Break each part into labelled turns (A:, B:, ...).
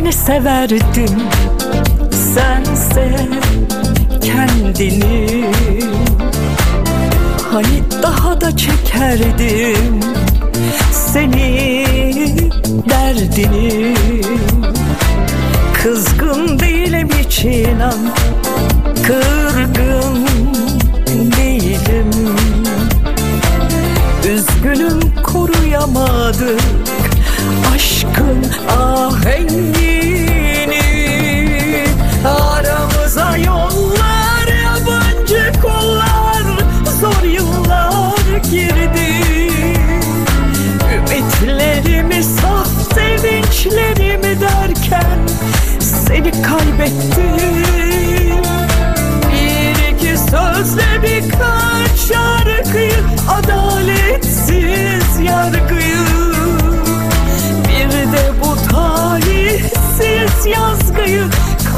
A: seni severdim. Sense kendini. Hani daha da çekerdim Seni derdini. Kızgın değilim hiç inan. Kırgın değilim. Üzgünüm koruyamadık. Aşkın ahengini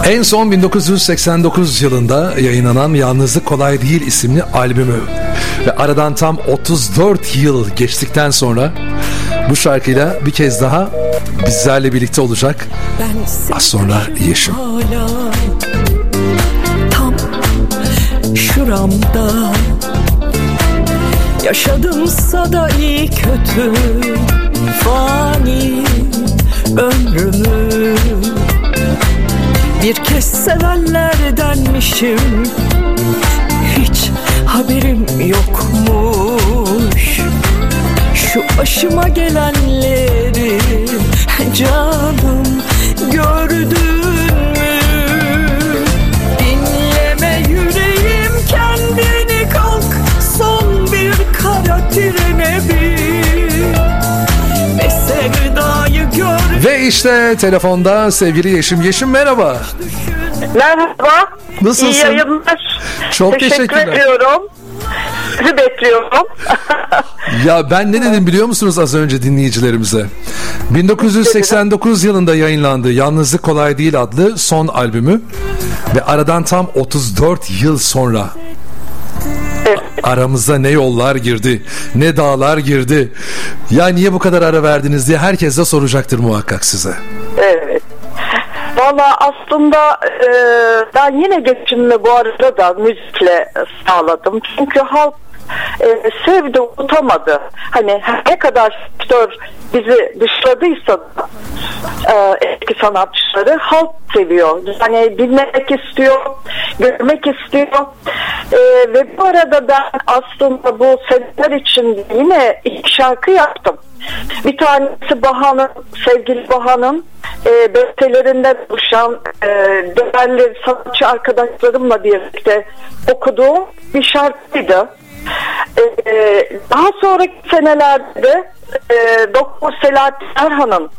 B: En son 1989 yılında yayınlanan Yalnızlık Kolay Değil isimli albümü ve aradan tam 34 yıl geçtikten sonra bu şarkıyla bir kez daha bizlerle birlikte olacak. Az sonra Yeşim.
A: Hala tam şuramda Yaşadımsa da iyi kötü Fani ömrümü Bir kez sevenlerdenmişim Hiç haberim yokmuş. Şu başıma gelenleri canım gördün mü? Dinleme yüreğim kendini kalk. Son bir kara trene Ve
B: işte telefonda sevgili Yeşim. Yeşim merhaba.
C: Merhaba.
B: Nasılsın?
C: İyi yayınlar.
B: Çok
C: Teşekkür
B: teşekkürler.
C: ediyorum. Sizi bekliyorum.
B: Ya ben ne dedim biliyor musunuz az önce dinleyicilerimize? 1989 yılında yayınlandı Yalnızlık Kolay Değil adlı son albümü ve aradan tam 34 yıl sonra aramıza ne yollar girdi, ne dağlar girdi. Ya niye bu kadar ara verdiniz diye herkes de soracaktır muhakkak size.
C: evet. Valla aslında e, ben yine geçimimi bu arada da müzikle sağladım. Çünkü halk e, sevdi, unutamadı. Hani ne kadar sektör bizi dışladıysa e, eski sanatçıları halk seviyor. Yani dinlemek istiyor, görmek istiyor. E, ve bu arada ben aslında bu seneler için yine iki şarkı yaptım. Bir tanesi Baha'nın, sevgili Baha'nın e, bestelerinden oluşan e, değerli sanatçı arkadaşlarımla birlikte okuduğum bir şarkıydı. E, daha sonraki senelerde e, Doktor Selahattin Erhan'ın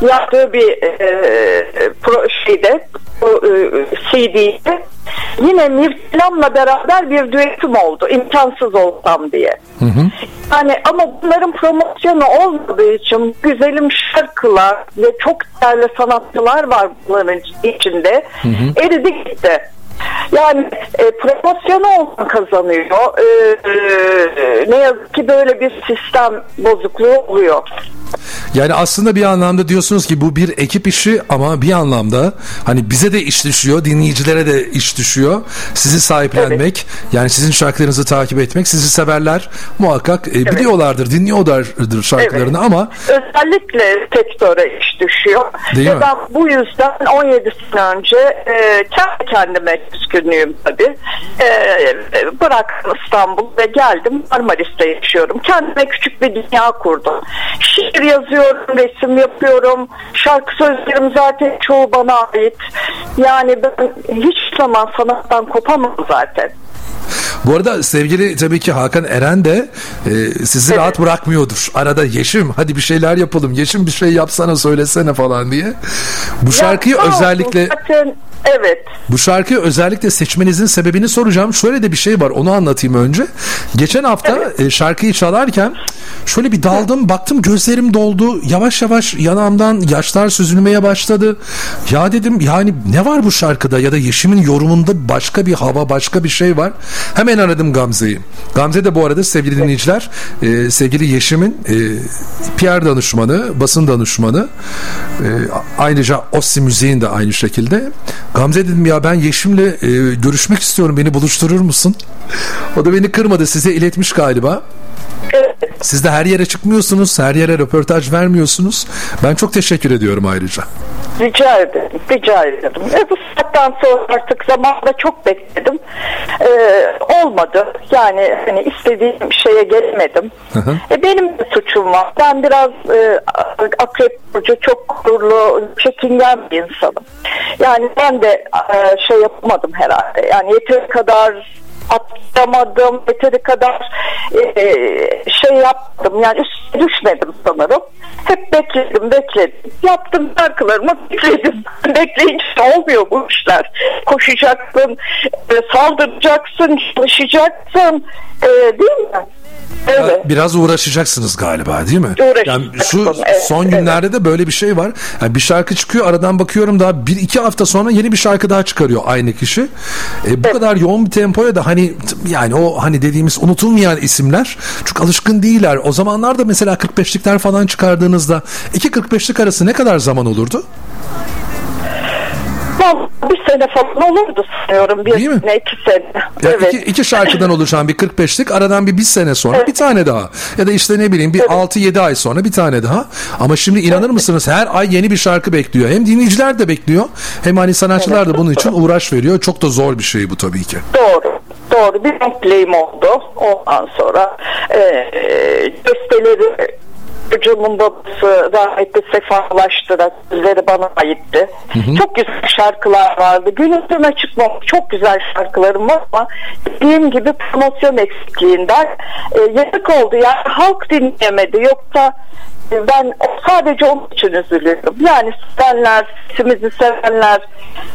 C: yaptığı bir e, pro şeyde bu, e, CD'de yine Mirkelam'la beraber bir düetim oldu. İmkansız olsam diye. Yani ama bunların promosyonu olmadığı için güzelim şarkılar ve çok değerli sanatçılar var bunların içinde. Eridi gitti. Yani e, promosyonu olan kazanıyor. E, e, ne yazık ki böyle bir sistem bozukluğu oluyor.
B: Yani aslında bir anlamda diyorsunuz ki bu bir ekip işi ama bir anlamda hani bize de iş düşüyor, dinleyicilere de iş düşüyor. Sizi sahiplenmek, yani sizin şarkılarınızı takip etmek, sizi severler muhakkak e, biliyorlardır, dinliyorlardır şarkılarını ama
C: Özellikle sektöre iş düşüyor.
B: Değil
C: Ve
B: mi?
C: ben bu yüzden 17 sene önce e, kendi kendime küskünlüğüm tabii. E, bıraktım İstanbul ve geldim Marmaris'te yaşıyorum. Kendime küçük bir dünya kurdum. Şiir yazıyorum, resim yapıyorum. Şarkı sözlerim zaten çoğu bana ait. Yani ben hiç zaman sanattan kopamam zaten.
B: bu arada sevgili tabii ki Hakan Eren de e, sizi rahat bırakmıyordur. Arada Yeşim hadi bir şeyler yapalım. Yeşim bir şey yapsana söylesene falan diye. Bu şarkıyı
C: Ya sağ olsun,
B: özellikle
C: Zaten Evet.
B: Bu şarkıyı özellikle seçmenizin sebebini soracağım. Şöyle de bir şey var onu anlatayım önce. Geçen hafta e, şarkıyı çalarken şöyle bir daldım baktım gözlerim doldu. Yavaş yavaş yanağımdan yaşlar süzülmeye başladı. Ya dedim yani ne var bu şarkıda ya da Yeşim'in yorumunda başka bir hava başka bir şey var. Hemen aradım Gamze'yi. Gamze de bu arada sevgili dinleyiciler e, sevgili Yeşim'in e, PR danışmanı, basın danışmanı e, ayrıca Ossi Müziğin de aynı şekilde. Gamze dedim ya ben Yeşim'le e, görüşmek istiyorum beni buluşturur musun? O da beni kırmadı size iletmiş galiba.
C: Evet.
B: Siz de her yere çıkmıyorsunuz, her yere röportaj vermiyorsunuz. Ben çok teşekkür ediyorum ayrıca.
C: Rica ederim, rica ederim. E, bu saatten sonra artık zamanda çok bekledim. E, olmadı. Yani hani istediğim şeye gelemedim.
B: hı.
C: E, benim de suçum var. Ben biraz e, akrep burcu çok gururlu, çekingen bir insanım. Yani ben de e, şey yapamadım herhalde. Yani yeteri kadar atlamadım, yeteri kadar e, şey yaptım. Yani üstüne düşmedim sanırım. Hep bekledim, bekledim. Yaptım şarkılarımı bekledim. Bekleyince olmuyor bu işler. Koşacaksın, e, saldıracaksın, çalışacaksın. E, değil mi? Evet.
B: Biraz uğraşacaksınız galiba değil mi? Yani şu
C: evet,
B: son günlerde de böyle bir şey var. Yani bir şarkı çıkıyor aradan bakıyorum daha bir iki hafta sonra yeni bir şarkı daha çıkarıyor aynı kişi. E, bu kadar yoğun bir tempoya da hani yani o hani dediğimiz unutulmayan isimler çok alışkın değiller. O zamanlarda mesela 45'likler falan çıkardığınızda iki 45'lik arası ne kadar zaman olurdu?
C: Vallahi bir sene falan olurdu sanıyorum. Bir
B: Değil mi?
C: sene, iki sene.
B: Ya
C: evet.
B: iki, iki şarkıdan oluşan bir 45'lik aradan bir bir sene sonra bir tane daha. Ya da işte ne bileyim bir 6-7 ay sonra bir tane daha. Ama şimdi inanır mısınız her ay yeni bir şarkı bekliyor. Hem dinleyiciler de bekliyor hem hani sanatçılar da bunun için uğraş veriyor. Çok da zor bir şey bu tabii ki.
C: Doğru. Doğru. Bir mesleğim oldu. Ondan sonra e, besteleri Çocuğumun babası rahmetli sefalaştıra sözleri bana aitti. Çok güzel şarkılar vardı. Gün üstüne çıkmamış çok güzel şarkılarım var ama dediğim gibi promosyon eksikliğinden e, yazık oldu. Yani halk dinleyemedi. Yoksa ben sadece onun için üzülüyorum. Yani sevenler, sesimizi sevenler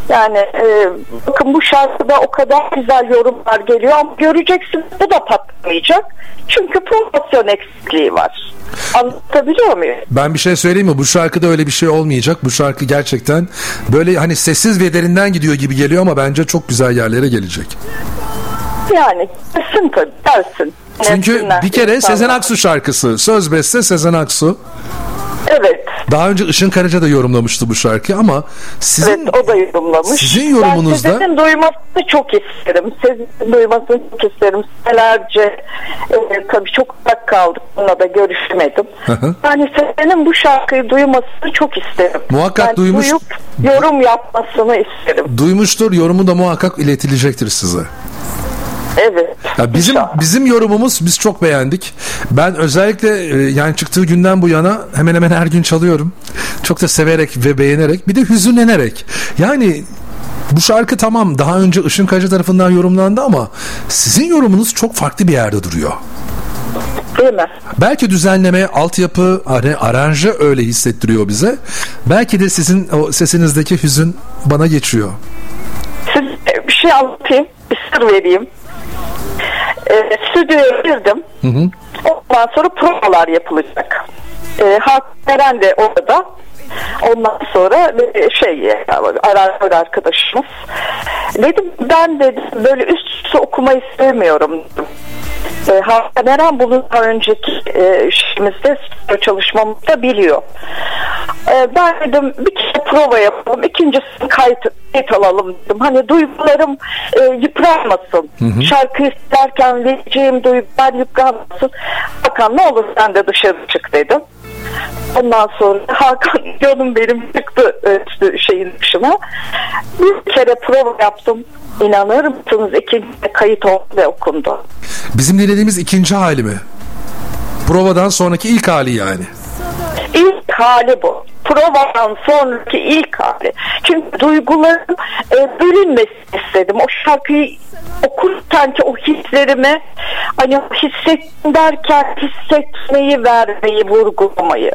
C: yani e, bakın bu şarkıda o kadar güzel yorumlar geliyor ama göreceksiniz bu da patlamayacak. Çünkü promosyon eksikliği var. Anlatabiliyor muyum?
B: Ben bir şey söyleyeyim mi? Bu şarkıda öyle bir şey olmayacak. Bu şarkı gerçekten böyle hani sessiz ve derinden gidiyor gibi geliyor ama bence çok güzel yerlere gelecek.
C: Yani dersin tabii dersin.
B: Çünkü bir kere. Sezen Aksu şarkısı. Söz beste Sezen Aksu.
C: Evet.
B: Daha önce Işın Karaca da yorumlamıştı bu şarkıyı ama sizin
C: Evet o da yorumlamış.
B: Sizin yorumunuzda-
C: Ben Sezen'in duymasını çok isterim. Sezen'in duymasını çok isterim. Senelerce e, tabii çok uzak kaldık. Onunla da görüşmedim.
B: hı.
C: yani Sezen'in bu şarkıyı duymasını çok isterim.
B: Muhakkak
C: Yani
B: duymuş-
C: Duyup yorum yapmasını isterim.
B: duymuştur. Yorumu da muhakkak iletilecektir size.
C: Evet.
B: Ya bizim
C: İnşallah.
B: bizim yorumumuz biz çok beğendik. Ben özellikle e, yani çıktığı günden bu yana hemen hemen her gün çalıyorum. Çok da severek ve beğenerek bir de hüzünlenerek. Yani bu şarkı tamam daha önce Işın Karaca tarafından yorumlandı ama sizin yorumunuz çok farklı bir yerde duruyor.
C: Değil mi?
B: Belki düzenleme, altyapı, ara- aranje öyle hissettiriyor bize. Belki de sizin o sesinizdeki hüzün bana geçiyor.
C: Size bir şey anlatayım. Bir sır vereyim. E, stüdyoya girdim. Ondan sonra provalar yapılacak. E, Hakan Eren de orada. Ondan sonra e, şey aranjör arkadaşımız. Dedim ben de böyle üst üste okumayı sevmiyorum. E, Hakan Eren bunu daha önceki e, işimizde çalışmamızda biliyor. E, ben dedim bir kere prova yapalım. ikincisini kayıt, kayıt alalım dedim. Hani duygularım e, yıpranmasın. Şarkı isterken vereceğim duygular yıpranmasın. Hakan ne olur sen de dışarı çık dedim. Ondan sonra Hakan canım benim çıktı e, işte şeyin dışına. Bir kere prova yaptım. İnanır mısınız ikinci kayıt oldu ve okundu.
B: Bizim dinlediğimiz ikinci hali mi? Provadan sonraki ilk hali yani.
C: İlk hali bu. Provadan sonraki ilk hali. Çünkü duygularım e, bölünmesini istedim. O şarkıyı okurken ki o hislerimi hani hissettim derken hissetmeyi vermeyi vurgulamayı.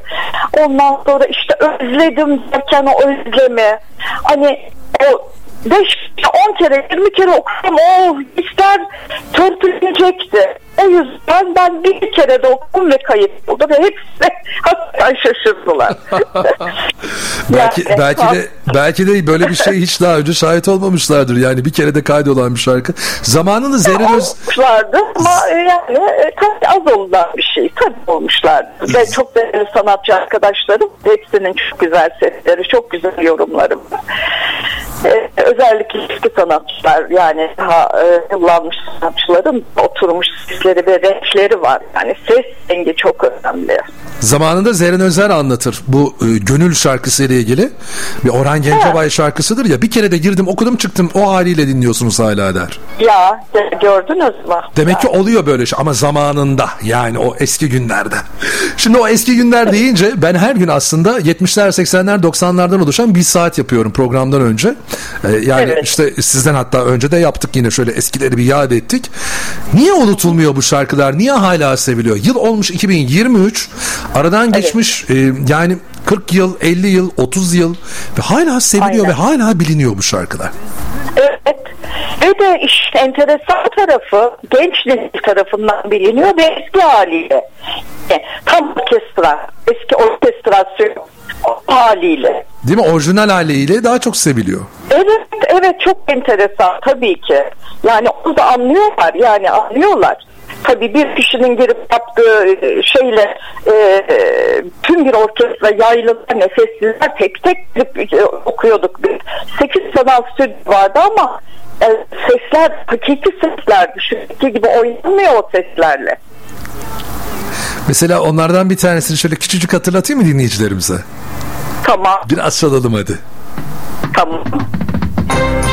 C: Ondan sonra işte özledim derken o özlemi hani o beş, on kere, yirmi kere okudum. Oh ister törpülecekti. O yüzden ben bir kere de okudum ve kayıt buldum ve hepsi hakikaten şaşırdılar.
B: belki
C: Yani,
B: belki de belki de böyle bir şey hiç daha önce şahit olmamışlardır. Yani bir kere de kaydolan bir şarkı. Zamanında Zerrin Öz
C: olmuşlardı ama yani e, tabii az olunan bir şey tabii olmuşlardı ve çok değerli sanatçı arkadaşlarım hepsinin çok güzel sesleri çok güzel yorumları. E, özellikle eski sanatçılar yani daha e, yıllanmış sanatçıların oturmuş sesleri ve renkleri var yani ses rengi çok önemli.
B: Zamanında Zerrin Özer anlatır bu e, Gönül şarkısı ile ilgili. Bir Orhan Gencebay şarkısıdır ya bir kere de girdim okudum çıktım o haliyle dinliyorsunuz hala der.
C: Ya gördünüz mü?
B: Demek ki oluyor böyle şey ama zamanında yani o eski günlerde. Şimdi o eski günler deyince ben her gün aslında 70'ler 80'ler 90'lardan oluşan bir saat yapıyorum programdan önce. Ee, yani
C: Evet.
B: işte sizden hatta önce de yaptık yine şöyle eskileri bir yad ettik. Niye unutulmuyor bu şarkılar? Niye hala seviliyor? Yıl olmuş 2023. Aradan geçmiş e, yani 40 yıl, 50 yıl, 30 yıl ve hala seviliyor
C: Aynen.
B: ve hala biliniyor bu şarkılar.
C: Evet. Ve de işin enteresan tarafı genç nesil tarafından biliniyor ve eski haliyle. Yani tam orkestra, eski orkestrasyon haliyle.
B: Değil mi? Orijinal haliyle daha çok seviliyor.
C: Evet, çok enteresan tabii ki. Yani onu da anlıyorlar, yani anlıyorlar. Tabii bir kişinin girip yaptığı e, şeyle e, tüm bir orkestra yaylılar, nefesliler tek tek girip e, okuyorduk. biz. Sekiz sanal stüdyo vardı ama e, sesler hakiki seslerdi. Şimdiki gibi oynanmıyor o seslerle.
B: Mesela onlardan bir tanesini şöyle küçücük hatırlatayım mı dinleyicilerimize?
C: Tamam,
B: Biraz çalalım hadi.
C: tamam.
D: O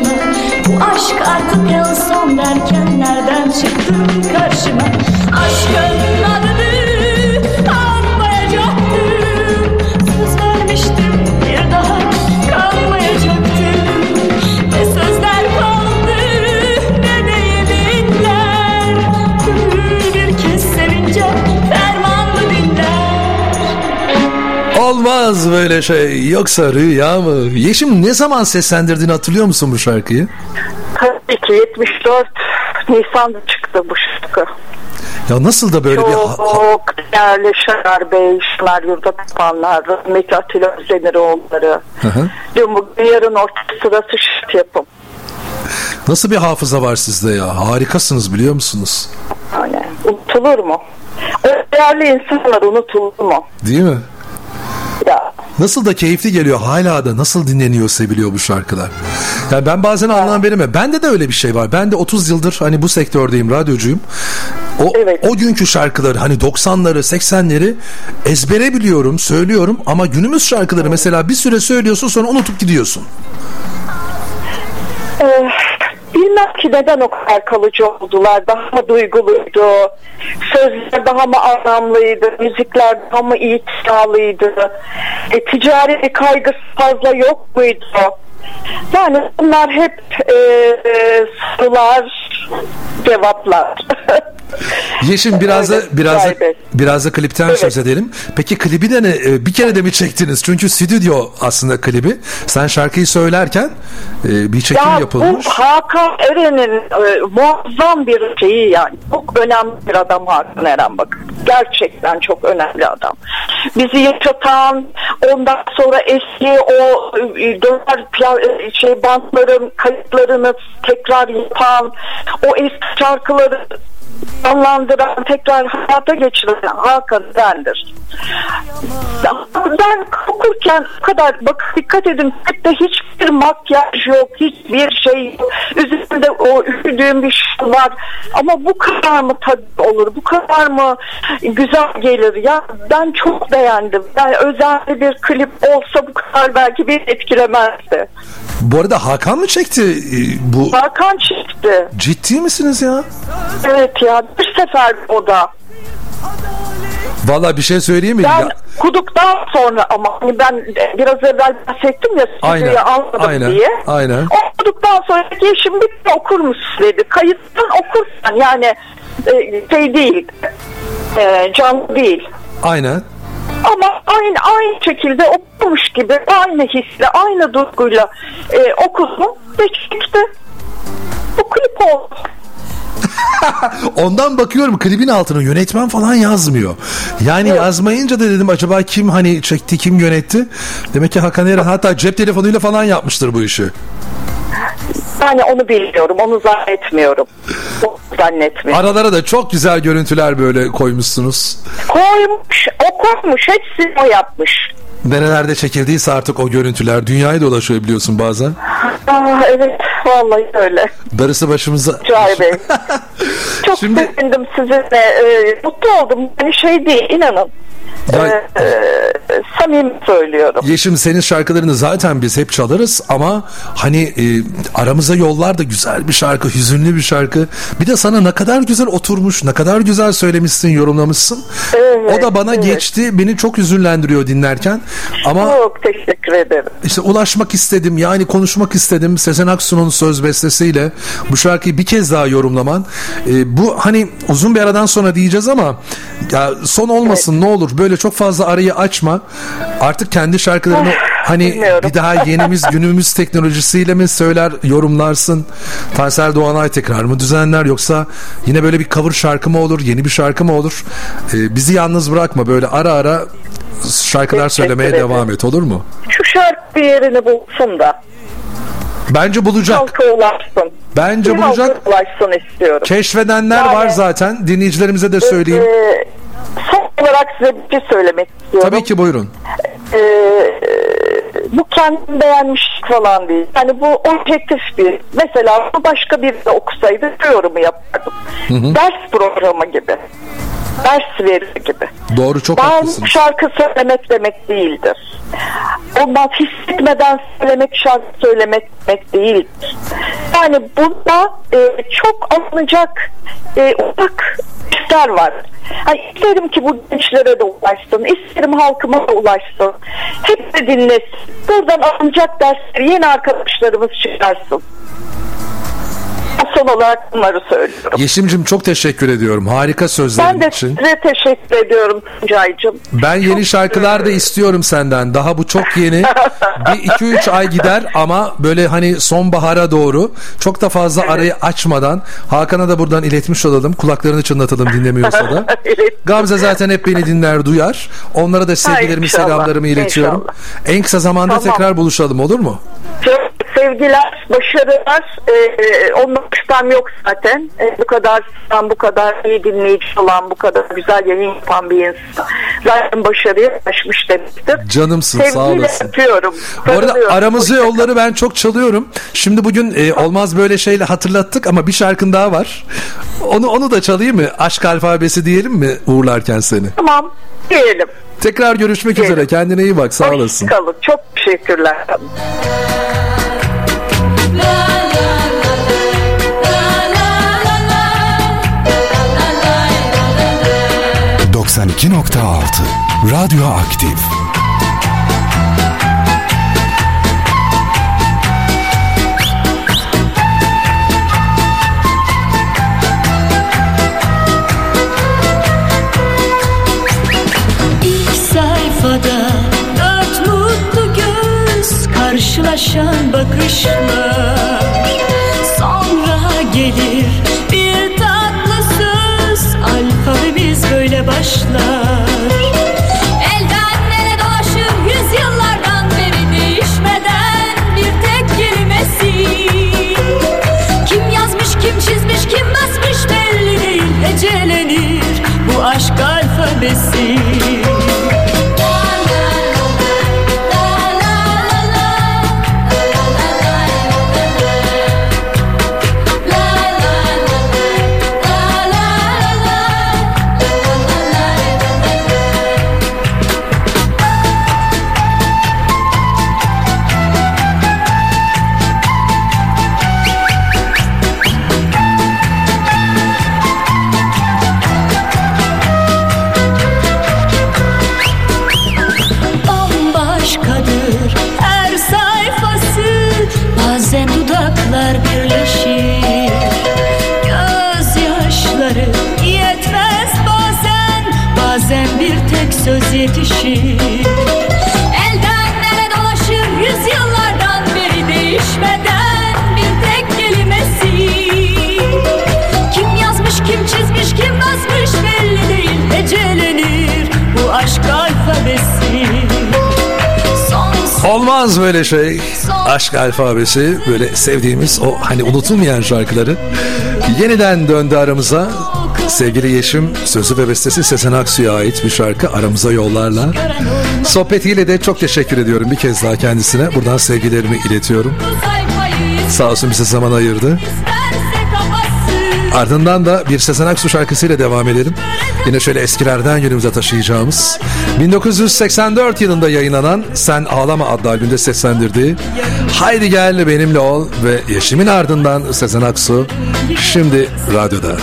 D: başıma Bu
B: Olmaz böyle şey yoksa rüya mı? Yeşim ne zaman seslendirdiğini hatırlıyor musun bu şarkıyı?
C: Tabii ki 74 Nisan'da çıktı bu şarkı.
B: Ya nasıl da böyle bir ha- ha-
C: Çok değerli Şener Bey, Şener Yurda Tapanlar, Rahmetli Atilla Özdemiroğulları. Dün bugün yarın orkestrası şırt yapım.
B: nasıl bir hafıza var sizde ya? Harikasınız biliyor musunuz?
C: Yani unutulur mu? O değerli insanlar unutulur mu?
B: Değil mi? Nasıl da keyifli geliyor hala da nasıl dinleniyor seviliyor bu şarkılar. Yani ben bazen anlam veremem. Bende de öyle bir şey var. Ben de 30 yıldır hani bu sektördeyim radyocuyum. O,
C: Evet.
B: o günkü şarkıları hani 90'ları 80'leri ezbere biliyorum söylüyorum ama günümüz şarkıları mesela bir süre söylüyorsun sonra unutup gidiyorsun.
C: Ee, Bilmem ki neden o kadar kalıcı oldular. Daha mı duyguluydu? Sözler daha mı anlamlıydı? Müzikler daha mı itinalıydı? E, ticari bir kaygısı fazla yok muydu? Yani bunlar hep e, e, sorular, cevaplar.
B: Yeşim biraz da biraz da
C: Bey.
B: biraz da klipten
C: Evet.
B: söz edelim. Peki klibi de ne? e, Bir kere de mi çektiniz? Çünkü stüdyo aslında klibi. Sen şarkıyı söylerken e, bir çekim
C: Ya
B: yapılmış.
C: bu Hakan Eren'in e, muazzam bir şeyi yani. Çok önemli bir adam Hakan Eren bakın. Gerçekten çok önemli adam. Bizi yaşatan, ondan sonra eski o e, döner e, şey bantların kayıtlarını tekrar yapan, o eski şarkıları canlandıran, tekrar hayata geçiren Hakan Eren'dir. Ben okurken o kadar bak dikkat edin hep de hiçbir makyaj yok, hiçbir şey yok. Üzerinde o üşüdüğüm bir şey var. Ama bu kadar mı tadı olur, bu kadar mı güzel gelir ya? Ben çok beğendim. Yani özel bir klip olsa bu kadar belki bir etkilemezdi.
B: Bu arada Hakan mı çekti e, bu?
C: Hakan çıktı.
B: Ciddi misiniz ya?
C: Evet ya bir sefer o da.
B: Valla bir şey söyleyeyim mi?
C: Ben
B: Ya-
C: kuduktan sonra ama hani ben biraz evvel bahsettim ya
B: Aynen,
C: almadım
B: aynen,
C: diye.
B: aynen.
C: O kuduktan sonra yeşim bitti okur musun dedi. Kayıttan okursan yani e, şey değil e, canlı değil.
B: Aynen.
C: Ama aynı aynı şekilde okumuş gibi aynı hisle aynı duyguyla e, okudum ve çıktı. Bu klip oldu.
B: Ondan bakıyorum klibin altına yönetmen falan yazmıyor. Yani yazmayınca da dedim acaba kim hani çekti kim yönetti? Demek ki Hakan Eren hatta cep telefonuyla falan yapmıştır bu işi.
C: Yani onu bilmiyorum, onu zannetmiyorum. Onu zannetmiyorum.
B: Aralara da çok güzel görüntüler böyle koymuşsunuz.
C: Koymuş, o koymuş, hepsini o yapmış.
B: Nerelerde çekildiyse artık o görüntüler dünyaya dolaşıyor biliyorsun bazen.
C: Aa, evet, vallahi öyle.
B: Darısı başımıza.
C: Cahil Bey. Çok
B: Şimdi-
C: sevindim sizinle. Ee, mutlu oldum. Yani şey değil, inanın.
B: Ya-
C: Ee, e, samimi söylüyorum.
B: Yeşim senin şarkılarını zaten biz hep çalarız ama hani e, aramıza yollar da güzel bir şarkı, hüzünlü bir şarkı. Bir de sana ne kadar güzel oturmuş, ne kadar güzel söylemişsin, yorumlamışsın.
C: Evet,
B: o da bana
C: evet.
B: geçti, beni çok hüzünlendiriyor dinlerken. Ama
C: Çok teşekkür ederim.
B: işte ulaşmak istedim, yani konuşmak istedim. Sezen Aksu'nun söz bestesiyle bu şarkıyı bir kez daha yorumlaman. E, bu hani uzun bir aradan sonra diyeceğiz ama ya son olmasın ne olur böyle çok fazla arayı açma. Artık kendi şarkılarını hani
C: bilmiyorum.
B: bir daha yenimiz günümüz teknolojisiyle mi söyler yorumlarsın? Tansel Doğanay tekrar mı düzenler yoksa yine böyle bir cover şarkı mı olur? Yeni bir şarkı mı olur? E, bizi yalnız bırakma böyle ara ara şarkılar
C: Teşekkür
B: söylemeye
C: ederim.
B: devam et olur mu?
C: Şu şarkı bir yerini bulsun da
B: Bence bulacak.
C: halka ulaşsın.
B: Bence
C: Bir
B: bulacak.
C: ulaşsın istiyorum.
B: Keşfedenler
C: Yani-
B: var zaten. Dinleyicilerimize de söyleyeyim.
C: Ee, son olarak size bir şey söylemek istiyorum.
B: Tabii ki buyurun.
C: Ee, bu kendim beğenmiş falan değil. Yani bu objektif bir. Mesela bu başka biri de okusaydı yorumu yapardım. Ders programı gibi. Ders verir gibi.
B: Doğru çok
C: Ben
B: haklısınız.
C: şarkı söylemek demek değildir. Ondan hissetmeden söylemek şarkı söylemek demek değildir. Yani bunda e, çok alınacak e, ufak işler var. Yani isterim ki bu gençlere de ulaşsın. isterim halkıma da ulaşsın. Hepsi dinlesin. Buradan alınacak dersleri yeni arkadaşlarımız çıkarsın. Son olarak bunları söylüyorum.
B: Yeşimcim çok teşekkür ediyorum. Harika sözlerin
C: Ben de
B: için.
C: size teşekkür ediyorum Tuncay'cığım.
B: Ben yeni şarkılar da istiyorum senden. Daha bu çok yeni. Bir 2-3 ay gider ama böyle hani sonbahara doğru çok da fazla arayı açmadan Hakan'a da buradan iletmiş olalım. Kulaklarını çınlatalım dinlemiyorsa da.
C: Evet.
B: Gamze zaten hep beni dinler duyar. Onlara da sevgilerimi selamlarımı iletiyorum.
C: inşallah.
B: En kısa zamanda
C: Tamam.
B: tekrar buluşalım olur mu?
C: Çok sevgiler, başarılar. Ee, ondan şüphem yok zaten. Ee, bu kadar sen bu kadar iyi dinleyici olan, bu kadar güzel yayın yapan bir insan. Zaten başarıya ulaşmış demektir.
B: Canımsın sağ
C: Sevgiyle
B: olasın.
C: öpüyorum.
B: Bu arada aramızı yolları ben çok çalıyorum. Şimdi bugün e, olmaz böyle şeyle hatırlattık ama bir şarkın daha var. Onu onu da çalayım mı? Aşk alfabesi diyelim mi uğurlarken seni?
C: Tamam, diyelim.
B: Tekrar görüşmek
C: Diyelim.
B: üzere. Kendine iyi bak. Sağ olasın.
C: Hoşçakalın. Çok teşekkürler.
E: 92.6 Radyo Aktif.
D: İlk sayfada dört mutlu göz karşılaşan bakışlar. Sonra gelir bir yetişir
F: Elden ele dolaşır yüzyıllardan beri değişmeden bir tek kelimesi
D: Kim yazmış kim çizmiş kim basmış belli değil Hecelenir bu aşk alfabesi
B: Olmaz böyle şey. Aşk alfabesi böyle sevdiğimiz o hani unutulmayan şarkıları yeniden döndü aramıza. Sevgili Yeşim sözü ve bestesi Sezen Aksu'ya ait bir şarkı aramıza yollarla. Sohbetiyle de çok teşekkür ediyorum bir kez daha kendisine. Buradan sevgilerimi iletiyorum. Sağ olsun bize zaman ayırdı. Ardından da bir Sezen Aksu şarkısıyla devam edelim. Yine şöyle eskilerden günümüze taşıyacağımız 1984 yılında yayınlanan Sen Ağlama adlı albümde seslendirdiği Haydi Gel Benimle Ol ve Yeşim'in ardından Sezen Aksu şimdi radyoda.